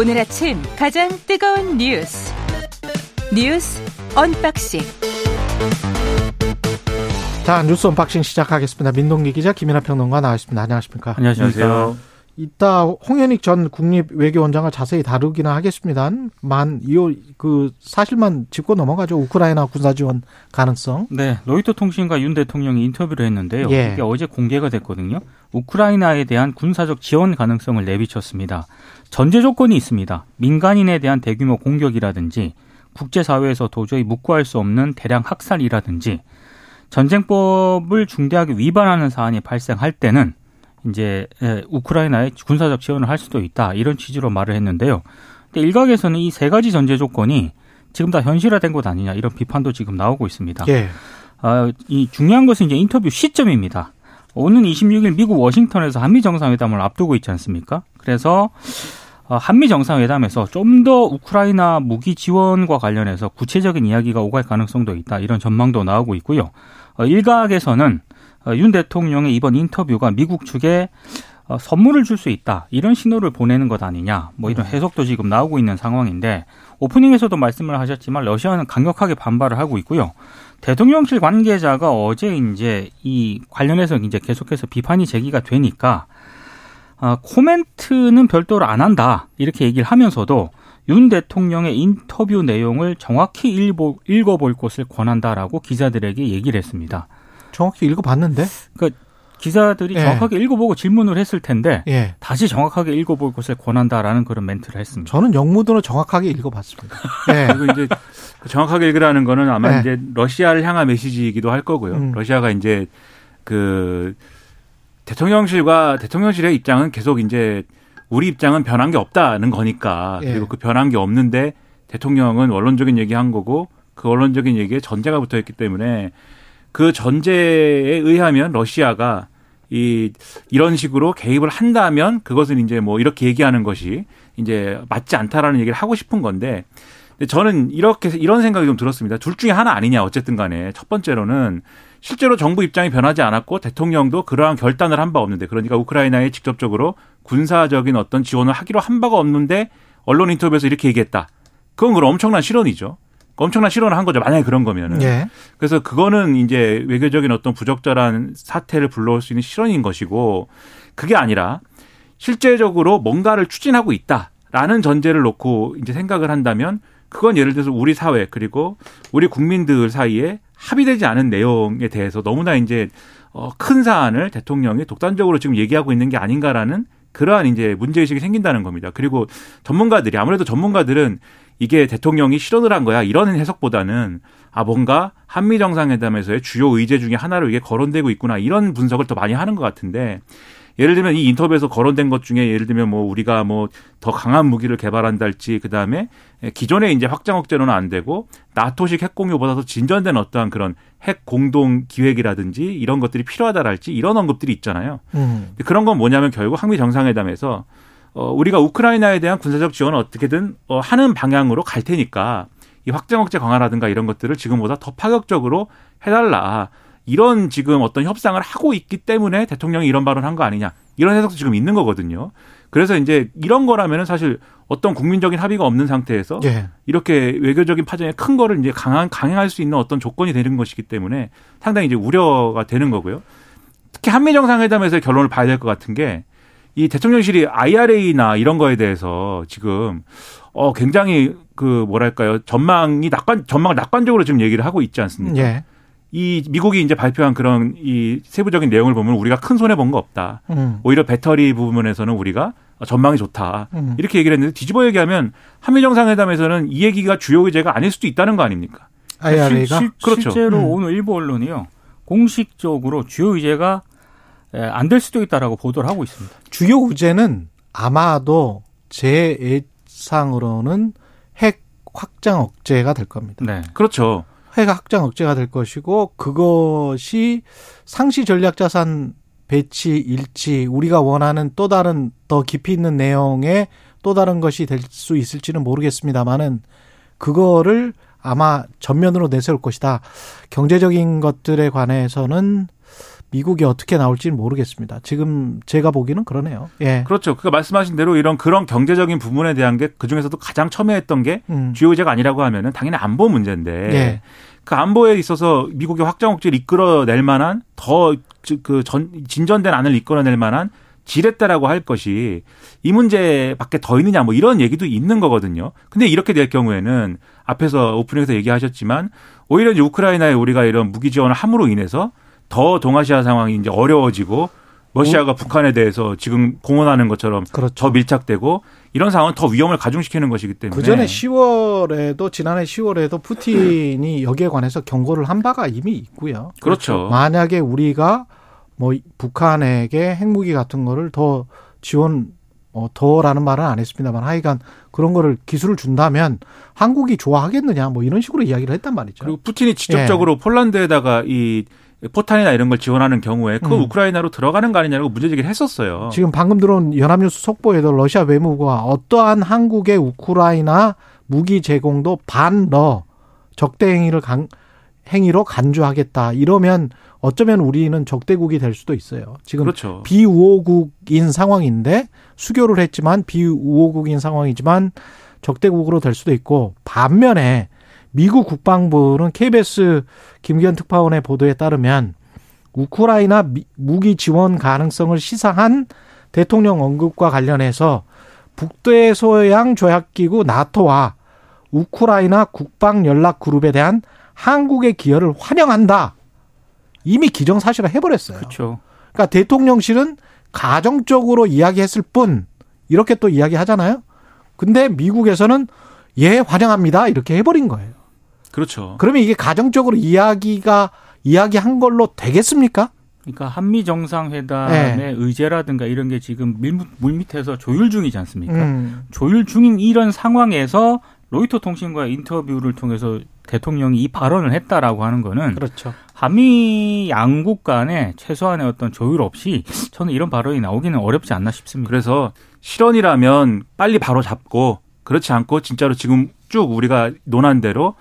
오늘 아침 가장 뜨거운 뉴스 뉴스 언박싱 자 뉴스 언박싱 시작하겠습니다. 민동기 기자 김민하 평론가 나와있습니다. 안녕하십니까? 안녕하세요. 이따 홍현익 전 국립외교원장을 자세히 다루기는 하겠습니다만 이그 사실만 짚고 넘어가죠. 우크라이나 군사 지원 가능성. 네, 로이터 통신과 윤 대통령이 인터뷰를 했는데요. 예. 이게 어제 공개가 됐거든요. 우크라이나에 대한 군사적 지원 가능성을 내비쳤습니다. 전제 조건이 있습니다. 민간인에 대한 대규모 공격이라든지 국제사회에서 도저히 묵과할 수 없는 대량 학살이라든지 전쟁법을 중대하게 위반하는 사안이 발생할 때는 이제 예, 우크라이나에 군사적 지원을 할 수도 있다 이런 취지로 말을 했는데요. 근데 일각에서는 이 세 가지 전제 조건이 지금 다 현실화된 것 아니냐 이런 비판도 지금 나오고 있습니다. 예. 아, 이 중요한 것은 이제 인터뷰 시점입니다. 오는 26일 미국 워싱턴에서 한미 정상회담을 앞두고 있지 않습니까? 그래서 어, 한미 정상회담에서 좀 더 우크라이나 무기 지원과 관련해서 구체적인 이야기가 오갈 가능성도 있다 이런 전망도 나오고 있고요. 어, 일각에서는 어, 윤 대통령의 이번 인터뷰가 미국 측에 어, 선물을 줄 수 있다 이런 신호를 보내는 것 아니냐 뭐 이런 해석도 지금 나오고 있는 상황인데 오프닝에서도 말씀을 하셨지만 러시아는 강력하게 반발을 하고 있고요. 대통령실 관계자가 어제 이제 이 관련해서 이제 계속해서 비판이 제기가 되니까 어, 코멘트는 별도로 안 한다 이렇게 얘기를 하면서도 윤 대통령의 인터뷰 내용을 정확히 읽어, 읽어볼 것을 권한다라고 기자들에게 얘기를 했습니다. 정확히 읽어봤는데. 그 기자들이 예. 정확하게 읽어보고 질문을 했을 텐데 예. 다시 정확하게 읽어볼 것을 권한다라는 그런 멘트를 했습니다. 저는 영문으로 정확하게 읽어봤습니다. 예. 그리고 이제 그 정확하게 읽으라는 거는 아마 네. 이제 러시아를 향한 메시지이기도 할 거고요. 음. 러시아가 이제 그 대통령실과 대통령실의 입장은 계속 이제 우리 입장은 변한 게 없다는 거니까 예. 그리고 그 변한 게 없는데 대통령은 원론적인 얘기한 거고 그 원론적인 얘기에 전제가 붙어 있기 때문에 그 전제에 의하면 러시아가 이 이런 식으로 개입을 한다면 그것은 이제 뭐 이렇게 얘기하는 것이 이제 맞지 않다라는 얘기를 하고 싶은 건데 저는 이렇게 이런 생각이 좀 들었습니다. 둘 중에 하나 아니냐 어쨌든 간에 첫 번째로는 실제로 정부 입장이 변하지 않았고 대통령도 그러한 결단을 한 바 없는데 그러니까 우크라이나에 직접적으로 군사적인 어떤 지원을 하기로 한 바가 없는데 언론 인터뷰에서 이렇게 얘기했다. 그건 그럼 엄청난 실언이죠. 엄청난 실언을 한 거죠. 만약에 그런 거면은. 예. 그래서 그거는 이제 외교적인 어떤 부적절한 사태를 불러올 수 있는 실언인 것이고 그게 아니라 실제적으로 뭔가를 추진하고 있다라는 전제를 놓고 이제 생각을 한다면 그건 예를 들어서 우리 사회 그리고 우리 국민들 사이에 합의되지 않은 내용에 대해서 너무나 이제 어, 큰 사안을 대통령이 독단적으로 지금 얘기하고 있는 게 아닌가라는 그러한 이제 문제의식이 생긴다는 겁니다. 그리고 전문가들이 아무래도 전문가들은 이게 대통령이 실언을 한 거야 이런 해석보다는 아 뭔가 한미 정상회담에서의 주요 의제 중에 하나로 이게 거론되고 있구나 이런 분석을 더 많이 하는 것 같은데 예를 들면 이 인터뷰에서 거론된 것 중에 예를 들면 뭐 우리가 뭐 더 강한 무기를 개발한달지 그다음에 기존의 이제 확장 억제로는 안 되고 나토식 핵 공유보다 더 진전된 어떠한 그런 핵 공동 기획이라든지 이런 것들이 필요하다랄지 이런 언급들이 있잖아요. 음. 그런 건 뭐냐면 결국 한미 정상회담에서 어 우리가 우크라이나에 대한 군사적 지원을 어떻게든 어 하는 방향으로 갈 테니까 이 확장 억제 강화라든가 이런 것들을 지금보다 더 파격적으로 해달라. 이런 지금 어떤 협상을 하고 있기 때문에 대통령이 이런 발언을 한 거 아니냐. 이런 해석도 지금 있는 거거든요. 그래서 이제 이런 거라면은 사실 어떤 국민적인 합의가 없는 상태에서 예. 이렇게 외교적인 파장에 큰 거를 이제 강한 강행할 수 있는 어떤 조건이 되는 것이기 때문에 상당히 이제 우려가 되는 거고요. 특히 한미 정상회담에서의 결론을 봐야 될 것 같은 게 이 대통령실이 IRA나 이런 거에 대해서 지금 어 굉장히 그 뭐랄까요 전망이 낙관 전망을 낙관적으로 지금 얘기를 하고 있지 않습니까? 예. 이 미국이 이제 발표한 그런 이 세부적인 내용을 보면 우리가 큰 손해 본 거 없다. 음. 오히려 배터리 부분에서는 우리가 전망이 좋다. 음. 이렇게 얘기를 했는데 뒤집어 얘기하면 한미 정상회담에서는 이 얘기가 주요 의제가 아닐 수도 있다는 거 아닙니까? IRA가 실, 그렇죠. 실제로 음. 오늘 일부 언론이요 공식적으로 주요 의제가 안 될 수도 있다라고 보도를 하고 있습니다. 주요 의제는 아마도 제 예상으로는 핵 확장 억제가 될 겁니다. 네. 그렇죠. 핵 확장 억제가 될 것이고 그것이 상시 전략 자산 배치 일치 우리가 원하는 또 다른 더 깊이 있는 내용의 또 다른 것이 될 수 있을지는 모르겠습니다만은 그거를 아마 전면으로 내세울 것이다. 경제적인 것들에 관해서는 미국이 어떻게 나올지는 모르겠습니다. 지금 제가 보기는 그러네요. 예. 그렇죠. 그러니까 말씀하신 대로 이런 그런 경제적인 부분에 대한 게 그 중에서도 가장 첨예했던 게 음. 주요 의제가 아니라고 하면은 당연히 안보 문제인데 예. 그 안보에 있어서 미국의 확장 억제를 이끌어낼 만한 더 그 전 진전된 안을 이끌어낼 만한 지렛대라고 할 것이 이 문제밖에 더 있느냐 뭐 이런 얘기도 있는 거거든요. 근데 이렇게 될 경우에는 앞에서 오프닝에서 얘기하셨지만 오히려 이제 우크라이나에 우리가 이런 무기 지원을 함으로 인해서 더 동아시아 상황이 이제 어려워지고 러시아가 북한에 대해서 지금 공언하는 것처럼 그렇죠. 더 밀착되고 이런 상황은 더 위험을 가중시키는 것이기 때문에 그 전에 10월에도 지난해 10월에도 푸틴이 여기에 관해서 경고를 한 바가 이미 있고요. 그렇죠. 만약에 우리가 뭐 북한에게 핵무기 같은 거를 더 지원 어, 더라는 말은 안 했습니다만 하여간 그런 거를 기술을 준다면 한국이 좋아하겠느냐 뭐 이런 식으로 이야기를 했단 말이죠. 그리고 푸틴이 직접적으로 폴란드에다가 이 포탄이나 이런 걸 지원하는 경우에 그 음. 우크라이나로 들어가는 거 아니냐고 문제 제기를 했었어요. 지금 방금 들어온 연합뉴스 속보에도 러시아 외무부가 어떠한 한국의 우크라이나 무기 제공도 반러 적대 행위를 강, 행위로 간주하겠다. 이러면 어쩌면 우리는 적대국이 될 수도 있어요. 지금 그렇죠. 비우호국인 상황인데 수교를 했지만 비우호국인 상황이지만 적대국으로 될 수도 있고 반면에 미국 국방부는 KBS 김기현 특파원의 보도에 따르면 우크라이나 미- 무기 지원 가능성을 시사한 대통령 언급과 관련해서 북대서양 조약기구 나토와 우크라이나 국방 연락 그룹에 대한 한국의 기여를 환영한다. 이미 기정사실화 해버렸어요. 그렇죠. 그러니까 대통령실은 가정적으로 이야기했을 뿐 이렇게 또 이야기하잖아요. 근데 미국에서는 예 환영합니다 이렇게 해버린 거예요. 그렇죠. 그러면 이게 가정적으로 이야기가 이야기한 걸로 되겠습니까? 그러니까 한미 정상회담의 네. 의제라든가 이런 게 지금 밀, 물밑에서 조율 중이지 않습니까? 음, 조율 중인 이런 상황에서 로이터 통신과의 인터뷰를 통해서 대통령이 이 발언을 했다라고 하는 거는 그렇죠. 한미 양국 간에 최소한의 어떤 조율 없이 저는 이런 발언이 나오기는 어렵지 않나 싶습니다. 그래서 실언이라면 빨리 바로 잡고 그렇지 않고 진짜로 지금 쭉 우리가 논한 대로 어,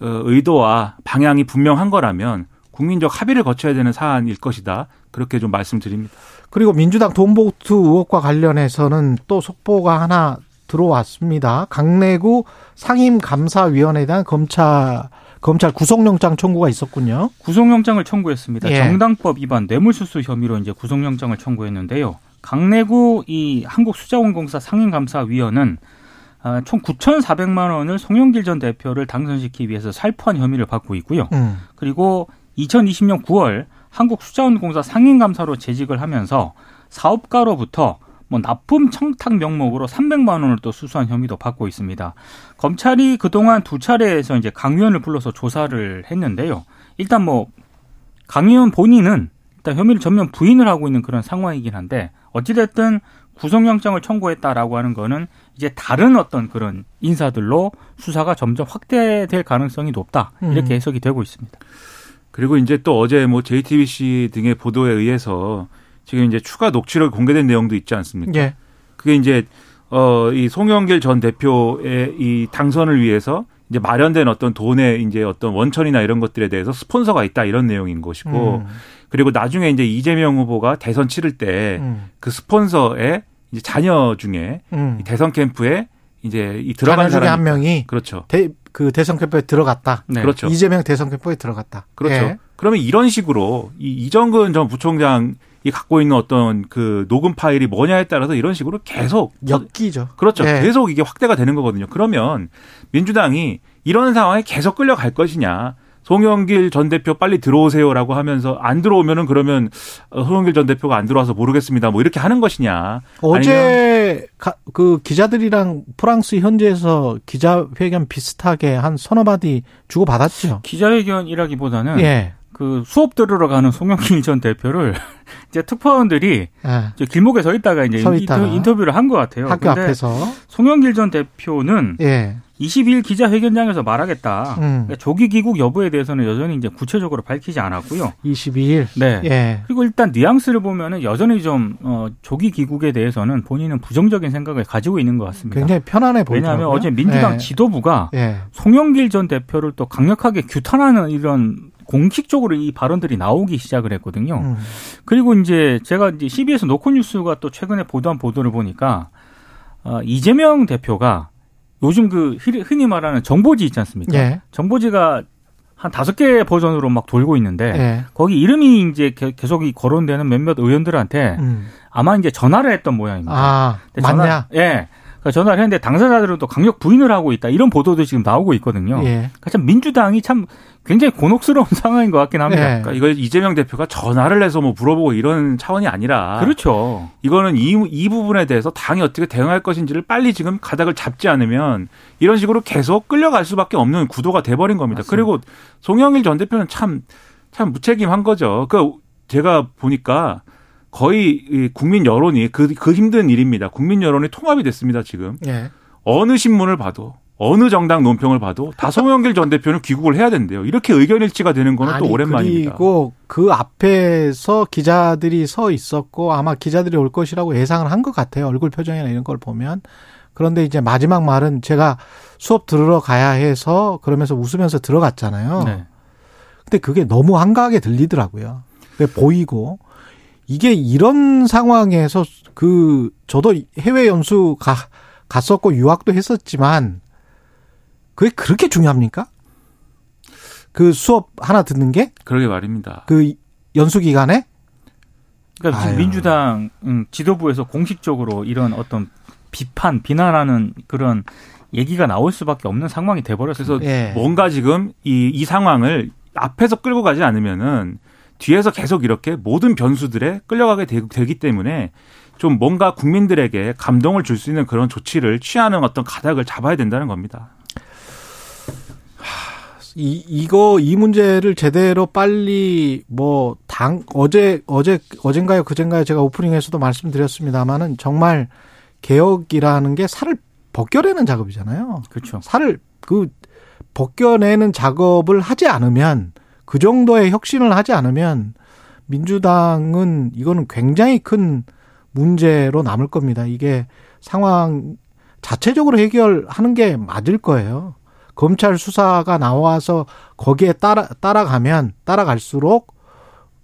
의도와 방향이 분명한 거라면 국민적 합의를 거쳐야 되는 사안일 것이다. 그렇게 좀 말씀드립니다. 그리고 민주당 돈보트 의혹과 관련해서는 또 속보가 하나 들어왔습니다. 강내구 상임감사위원회에 대한 검찰 검찰 구속영장 청구가 있었군요. 구속영장을 청구했습니다. 예. 정당법 위반 뇌물수수 혐의로 이제 구속영장을 청구했는데요. 강내구 이 한국수자원공사 상임감사위원은 아, 총 9,400만 원을 송영길 전 대표를 당선시키기 위해서 살포한 혐의를 받고 있고요. 음. 그리고 2020년 9월 한국수자원공사 상임감사로 재직을 하면서 사업가로부터 뭐 납품 청탁 명목으로 300만 원을 또 수수한 혐의도 받고 있습니다. 검찰이 그동안 두 차례에서 이제 강 의원을 불러서 조사를 했는데요. 일단 뭐 강 의원 본인은 일단 혐의를 전면 부인을 하고 있는 그런 상황이긴 한데 어찌됐든 구속영장을 청구했다라고 하는 거는 이제 다른 어떤 그런 인사들로 수사가 점점 확대될 가능성이 높다 이렇게 음. 해석이 되고 있습니다. 그리고 이제 또 어제 뭐 JTBC 등의 보도에 의해서 지금 이제 추가 녹취록 공개된 내용도 있지 않습니까? 예. 그게 이제 어이 송영길 전 대표의 이 당선을 위해서 이제 마련된 어떤 돈의 이제 어떤 원천이나 이런 것들에 대해서 스폰서가 있다 이런 내용인 것이고 음. 그리고 나중에 이제 이재명 후보가 대선 치를 때그 음. 스폰서의 이제 자녀 중에 음. 이 대선 캠프에 이제 이 들어간 사람이 한 명이 그렇죠. 대, 그 대선 캠프에 들어갔다. 네. 그렇죠. 이재명 대선 캠프에 들어갔다. 그렇죠. 예. 그러면 이런 식으로 이 이정근 전 부총장이 갖고 있는 어떤 그 녹음 파일이 뭐냐에 따라서 이런 식으로 계속 엮이죠. 그렇죠. 예. 계속 이게 확대가 되는 거거든요. 그러면 민주당이 이런 상황에 계속 끌려갈 것이냐. 송영길 전 대표 빨리 들어오세요라고 하면서 안 들어오면은 그러면 어, 송영길 전 대표가 안 들어와서 모르겠습니다. 뭐 이렇게 하는 것이냐. 어제 가- 그 기자들이랑 프랑스 현지에서 기자회견 비슷하게 한 서너 마디 주고 받았죠. 기자회견이라기보다는 예. 그 수업 들으러 가는 송영길 전 대표를 이제 특파원들이 예. 저 길목에 서 있다가 이제 서 있다가. 인터, 인터뷰를 한 것 같아요. 학교 근데 앞에서. 송영길 전 대표는 예. 22일 기자회견장에서 말하겠다. 음. 그러니까 조기 귀국 여부에 대해서는 여전히 이제 구체적으로 밝히지 않았고요. 22일. 네. 예. 그리고 일단 뉘앙스를 보면은 여전히 좀 어, 조기 귀국에 대해서는 본인은 부정적인 생각을 가지고 있는 것 같습니다. 굉장히 편안해 보이더라고요. 왜냐하면 어제 민주당 예. 지도부가 예. 송영길 전 대표를 또 강력하게 규탄하는 이런 공식적으로 이 발언들이 나오기 시작을 했거든요. 음. 그리고 이제 제가 이제 CBS 노컷뉴스가 또 최근에 보도한 보도를 보니까 어, 이재명 대표가 요즘 그 흔히- 말하는 정보지 있지 않습니까? 예. 정보지가 한 다섯 개 버전으로 막 돌고 있는데 예. 거기 이름이 이제 개- 계속 이 거론되는 몇몇 의원들한테 음. 아마 이제 전화를 했던 모양입니다. 아, 전화- 맞냐? 예. 그러니까 전화를 했는데 당사자들은 또 강력 부인을 하고 있다. 이런 보도도 지금 나오고 있거든요. 예. 그러니까 참 민주당이 참 굉장히 곤혹스러운 상황인 것 같긴 합니다. 예. 그러니까 이걸 이재명 대표가 전화를 해서 뭐 물어보고 이런 차원이 아니라 그렇죠. 이거는 이, 이 부분에 대해서 당이 어떻게 대응할 것인지를 빨리 지금 가닥을 잡지 않으면 이런 식으로 계속 끌려갈 수밖에 없는 구도가 돼버린 겁니다. 맞습니다. 그리고 송영일 전 대표는 참, 참 무책임한 거죠. 그 제가 보니까 거의 이 국민 여론이 그, 그 힘든 일입니다. 국민 여론이 통합이 됐습니다, 지금. 예. 어느 신문을 봐도 어느 정당 논평을 봐도 다 송영길 전 대표는 귀국을 해야 된대요. 이렇게 의견 일치가 되는 거는 또 아니, 오랜만입니다. 그리고 그 앞에서 기자들이 서 있었고 아마 기자들이 올 것이라고 예상을 한 것 같아요. 얼굴 표정이나 이런 걸 보면. 그런데 이제 마지막 말은 제가 수업 들으러 가야 해서 그러면서 웃으면서 들어갔잖아요. 네. 근데 그게 너무 한가하게 들리더라고요. 보이고 이게 이런 상황에서 그 저도 해외 연수 가 갔었고 유학도 했었지만 그게 그렇게 중요합니까? 그 수업 하나 듣는 게그 그러게 말입니다. 연수 기간에 그러니까 지금 아유. 민주당 음, 지도부에서 공식적으로 이런 어떤 비판, 비난하는 그런 얘기가 나올 수밖에 없는 상황이 돼버렸어요. 그래서 예. 뭔가 지금 이, 이 상황을 앞에서 끌고 가지 않으면은 뒤에서 계속 이렇게 모든 변수들에 끌려가게 되, 기 때문에 좀 뭔가 국민들에게 감동을 줄 수 있는 그런 조치를 취하는 어떤 가닥을 잡아야 된다는 겁니다. 이 이거 이 문제를 제대로 빨리 뭐 당 어제 어제 어젠가요 그젠가요 제가 오프닝에서도 말씀드렸습니다마는 정말 개혁이라는 게 살을 벗겨내는 작업이잖아요. 그렇죠. 살을 그 벗겨내는 작업을 하지 않으면 그 정도의 혁신을 하지 않으면 민주당은 이거는 굉장히 큰 문제로 남을 겁니다. 이게 상황 자체적으로 해결하는 게 맞을 거예요. 검찰 수사가 나와서 거기에 따라 따라가면 따라갈수록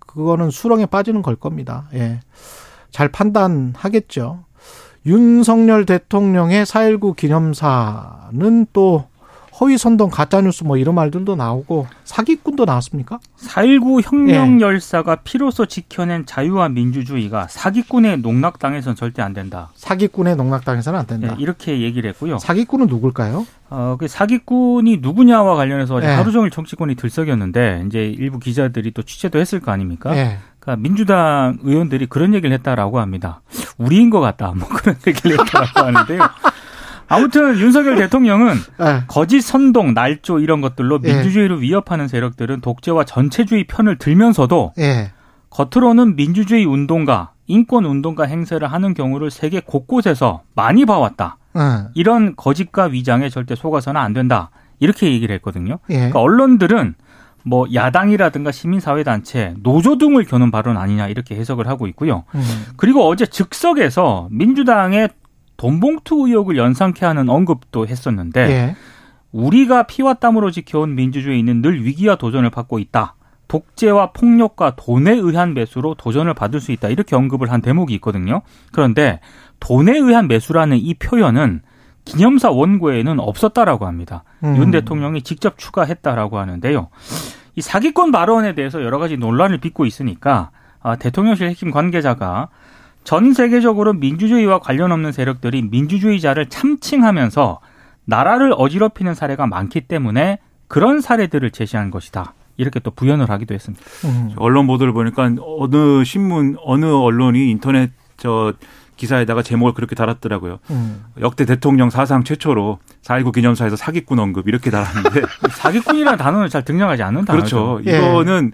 그거는 수렁에 빠지는 걸 겁니다. 예. 잘 판단하겠죠. 윤석열 대통령의 4.19 기념사는 또 허위 선동 가짜 뉴스 뭐 이런 말들도 나오고 사기꾼도 나왔습니까? 4.19 혁명 예. 열사가 피로써 지켜낸 자유와 민주주의가 사기꾼의 농락당해서는 절대 안 된다. 사기꾼의 농락당해서는 안 된다. 예, 이렇게 얘기를 했고요. 사기꾼은 누굴까요? 어, 그 사기꾼이 누구냐와 관련해서 예. 하루 종일 정치권이 들썩였는데 이제 일부 기자들이 또 취재도 했을 거 아닙니까? 예. 그러니까 민주당 의원들이 그런 얘기를 했다라고 합니다. 우리인 것 같다. 뭐 그런 얘기를 했다라고 하는데요. 아무튼 윤석열 대통령은 예. 거짓 선동, 날조 이런 것들로 예. 민주주의를 위협하는 세력들은 독재와 전체주의 편을 들면서도 예. 겉으로는 민주주의 운동가, 인권 운동가 행세를 하는 경우를 세계 곳곳에서 많이 봐왔다. 예. 이런 거짓과 위장에 절대 속아서는 안 된다. 이렇게 얘기를 했거든요. 예. 그러니까 언론들은 뭐 야당이라든가 시민사회단체, 노조 등을 겨눈 발언 아니냐 이렇게 해석을 하고 있고요. 음. 그리고 어제 즉석에서 민주당의 돈봉투 의혹을 연상케 하는 언급도 했었는데 예. 우리가 피와 땀으로 지켜온 민주주의는 늘 위기와 도전을 받고 있다. 독재와 폭력과 돈에 의한 매수로 도전을 받을 수 있다. 이렇게 언급을 한 대목이 있거든요. 그런데 돈에 의한 매수라는 이 표현은 기념사 원고에는 없었다라고 합니다. 음. 윤 대통령이 직접 추가했다라고 하는데요. 이 사기권 발언에 대해서 여러 가지 논란을 빚고 있으니까 아, 대통령실 핵심 관계자가 전 세계적으로 민주주의와 관련 없는 세력들이 민주주의자를 참칭하면서 나라를 어지럽히는 사례가 많기 때문에 그런 사례들을 제시한 것이다. 이렇게 또 부연을 하기도 했습니다. 음. 언론 보도를 보니까 어느 신문, 어느 언론이 인터넷 저 기사에다가 제목을 그렇게 달았더라고요. 음. 역대 대통령 사상 최초로 4.19 기념사에서 사기꾼 언급 이렇게 달았는데 사기꾼이라는 단어는 잘 등장하지 않는 단어죠. 그렇죠. 예. 이거는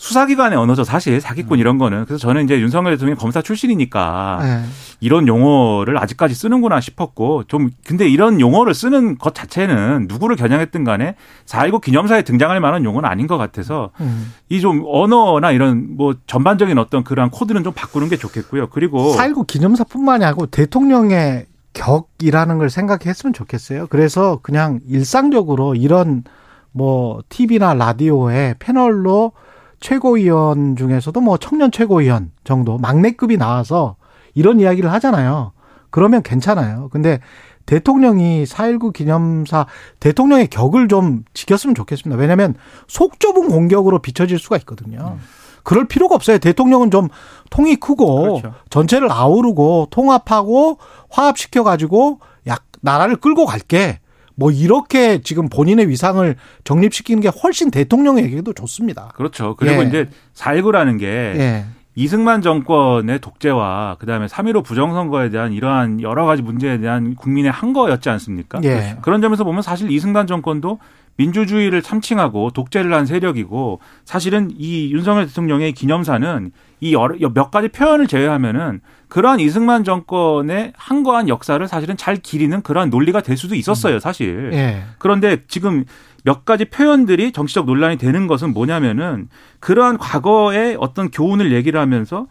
수사기관의 언어죠. 사실 사기꾼 이런 거는. 그래서 저는 이제 윤석열 대통령이 검사 출신이니까 예. 이런 용어를 아직까지 쓰는구나 싶었고 좀 근데 이런 용어를 쓰는 것 자체는 누구를 겨냥했든 간에 4.19 기념사에 등장할 만한 용어는 아닌 것 같아서 음. 이좀 언어나 이런 뭐 전반적인 어떤 그러한 코드는 좀 바꾸는 게 좋겠고요. 그리고 4.19 기념사뿐만이 아니고 대통령의 격이라는 걸 생각했으면 좋겠어요. 그래서 그냥 일상적으로 이런 뭐 TV나 라디오에 패널로 최고위원 중에서도 뭐 청년 최고위원 정도 막내급이 나와서 이런 이야기를 하잖아요. 그러면 괜찮아요. 근데 대통령이 4.19 기념사 대통령의 격을 좀 지켰으면 좋겠습니다. 왜냐하면 속 좁은 공격으로 비춰질 수가 있거든요. 그럴 필요가 없어요. 대통령은 좀 통이 크고 그렇죠. 전체를 아우르고 통합하고 화합시켜 가지고 약 나라를 끌고 갈게. 뭐 이렇게 지금 본인의 위상을 정립시키는 게 훨씬 대통령에게도 좋습니다. 그렇죠. 그리고 예. 이제 4.19라는 게 예. 이승만 정권의 독재와 그다음에 3.15 부정선거에 대한 이러한 여러 가지 문제에 대한 국민의 항거였지 않습니까? 예. 그런 점에서 보면 사실 이승만 정권도 민주주의를 참칭하고 독재를 한 세력이고 사실은 이 윤석열 대통령의 기념사는 이 여러 몇 가지 표현을 제외하면은 그러한 이승만 정권의 항거한 역사를 사실은 잘 기리는 그러한 논리가 될 수도 있었어요, 사실. 예. 그런데 지금 몇 가지 표현들이 정치적 논란이 되는 것은 뭐냐면은 그러한 과거의 어떤 교훈을 얘기를 하면서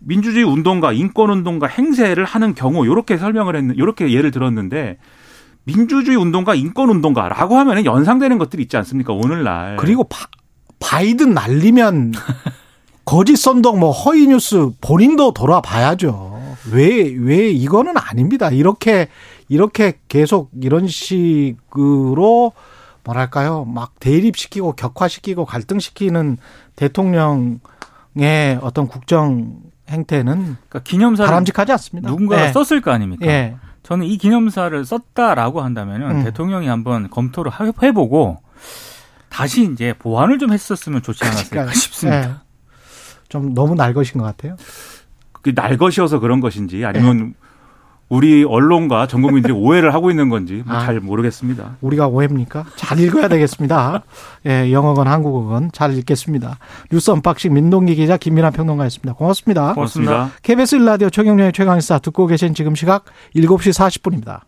민주주의 운동가, 인권 운동가 행세를 하는 경우 요렇게 설명을 했는 요렇게 예를 들었는데 민주주의 운동가, 인권 운동가라고 하면은 연상되는 것들이 있지 않습니까? 오늘날. 그리고 바, 바이든 날리면 거짓 선동 뭐 허위 뉴스 본인도 돌아봐야죠. 왜 왜 이거는 아닙니다. 이렇게 이렇게 계속 이런 식으로 뭐랄까요? 막 대립시키고 격화시키고 갈등시키는 대통령의 어떤 국정 행태는 그러니까 기념사를 바람직하지 않습니다. 누군가가 예. 썼을 거 아닙니까? 예. 저는 이 기념사를 썼다라고 한다면 은 음. 대통령이 한번 검토를 하- 해보고 다시 이제 보완을 좀 했었으면 좋지 않았을까 그러니까요. 싶습니다. 예. 좀 너무 날 것인 것 같아요. 날 것이어서 그런 것인지 아니면 우리 언론과 전 국민들이 오해를 하고 있는 건지 뭐 아. 잘 모르겠습니다. 우리가 오해입니까? 잘 읽어야 되겠습니다. 예, 영어건 한국어건 잘 읽겠습니다. 뉴스 언박싱 민동기 기자 김민하 평론가였습니다. 고맙습니다. 고맙습니다. 고맙습니다. KBS 일라디오 최경영의 최강시사 듣고 계신 지금 시각 7시 40분입니다.